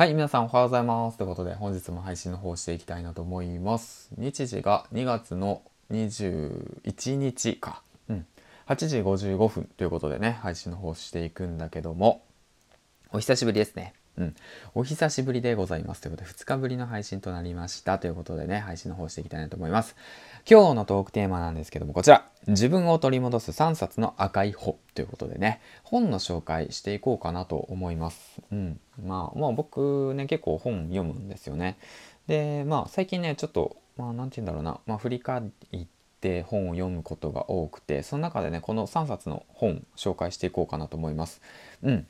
はい、皆さんおはようございます。ということで、本日も配信の方していきたいなと思います。日時が2月の21日か。うん。8時55分ということでね、配信の方していくんだけども、お久しぶりですね。うん。お久しぶりでございます。ということで、2日ぶりの配信となりました。ということでね、配信の方していきたいなと思います。今日のトークテーマなんですけども、こちら。自分を取り戻す3冊の赤い本ということでね、本の紹介していこうかなと思います。うん。まあ、まあ僕ね、結構本読むんですよね。で、まあ最近ね、ちょっと、まあなんて言うんだろうな、まあ振り返って本を読むことが多くて、その中でね、この3冊の本紹介していこうかなと思います。うん。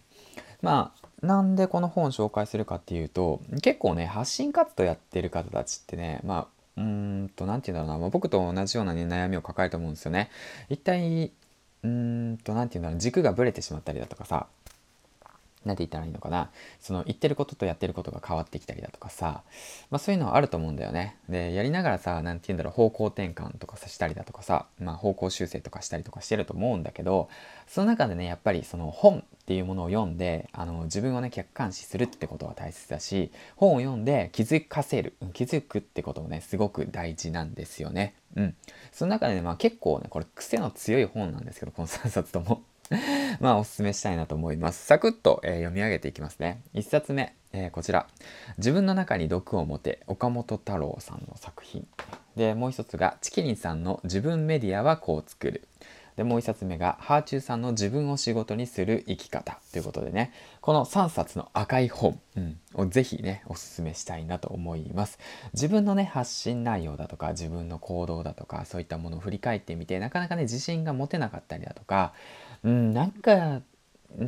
まあ、なんでこの本を紹介するかっていうと、結構ね、発信活動やってる方たちってね、まあ、うんと、なんて言うんだろうな、まあ、僕と同じような、ね、悩みを抱えると思うんですよね。一体、うんと、なんて言うんだろう、軸がぶれてしまったりだとかさ、何て言ったらいいのかなその言ってることとやってることが変わってきたりだとかさ、まあそういうのはあると思うんだよね。で、やりながらさ、何て言うんだろう、方向転換とかさしたりだとかさ、まあ方向修正とかしたりとかしてると思うんだけど、その中でね、やっぱりその本っていうものを読んで、あの自分をね、客観視するってことは大切だし、本を読んで気づかせる、気づくってこともね、すごく大事なんですよね。うん。その中でね、まあ結構ね、これ癖の強い本なんですけど、この3冊とも。まあおすすめしたいなと思います。サクッと、えー、読み上げていきますね。1冊目、えー、こちら。自分の中に毒を持て、岡本太郎さんの作品。で、もう一つが、チキリンさんの自分メディアはこう作る。で、もう一冊目が、ハーチューさんの自分を仕事にする生き方ということでね、この3冊の赤い本、うん、をぜひね、おすすめしたいなと思います。自分のね、発信内容だとか、自分の行動だとか、そういったものを振り返ってみて、なかなかね、自信が持てなかったりだとか、うん、なんか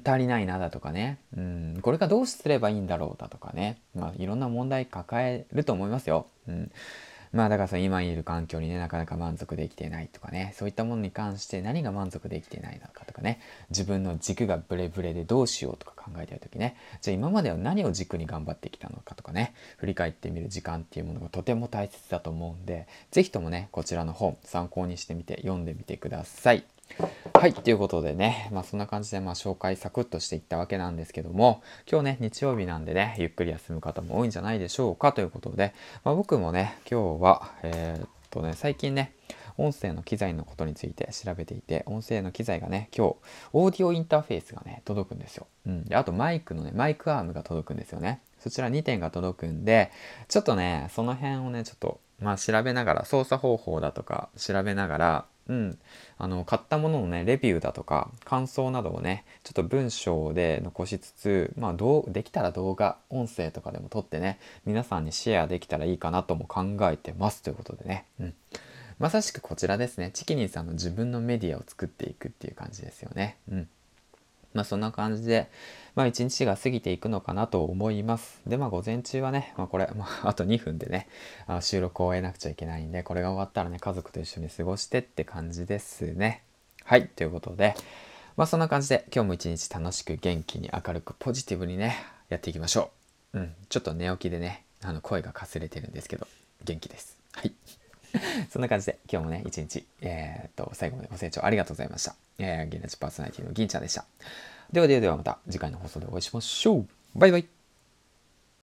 足りないなだとかね、うん、これがどうすればいいんだろうだとかね、まあ、いろんな問題抱えると思いますよ。うん。まあだからその今いる環境にね、なかなか満足できてないとかね、そういったものに関して何が満足できてないのかとかね、自分の軸がブレブレでどうしようとか考えてる時ね、じゃあ今までは何を軸に頑張ってきたのかとかね、振り返ってみる時間っていうものがとても大切だと思うんで、是非ともね、こちらの本参考にしてみて読んでみてください。はい、ということでね、まあそんな感じでまあ紹介サクッとしていったわけなんですけども、今日ね、日曜日なんでね、ゆっくり休む方も多いんじゃないでしょうかということで、まあ、僕もね、今日は、えー、っとね、最近ね、音声の機材のことについて調べていて、音声の機材がね、今日、オーディオインターフェースがね、届くんですよ。うん。で、あとマイクのね、マイクアームが届くんですよね。そちら2点が届くんで、ちょっとね、その辺をね、ちょっと、まあ調べながら、操作方法だとか調べながら、うん、あの買ったもののねレビューだとか感想などをねちょっと文章で残しつつまあどうできたら動画音声とかでも撮ってね皆さんにシェアできたらいいかなとも考えてます。ということでね、うん、まさしくこちらですね。チキニーさんの自分のメディアを作っていくっていう感じですよね。うん。まあそんな感じで、まあ一日が過ぎていくのかなと思います。で、まあ午前中はね、まあこれ、まあ あと2分でね、あ収録を終えなくちゃいけないんで、これが終わったらね、家族と一緒に過ごしてって感じですね。はい、ということで、まあそんな感じで今日も一日楽しく元気に明るくポジティブにね、やっていきましょう。うん、ちょっと寝起きでね、あの声がかすれてるんですけど、元気です。はい。そんな感じで今日もね、一日、えー、っと、最後までご清聴ありがとうございました。えー、ゲナチパーソナリティの銀ちゃんでした。ではではではまた次回の放送でお会いしましょう。バイバイ。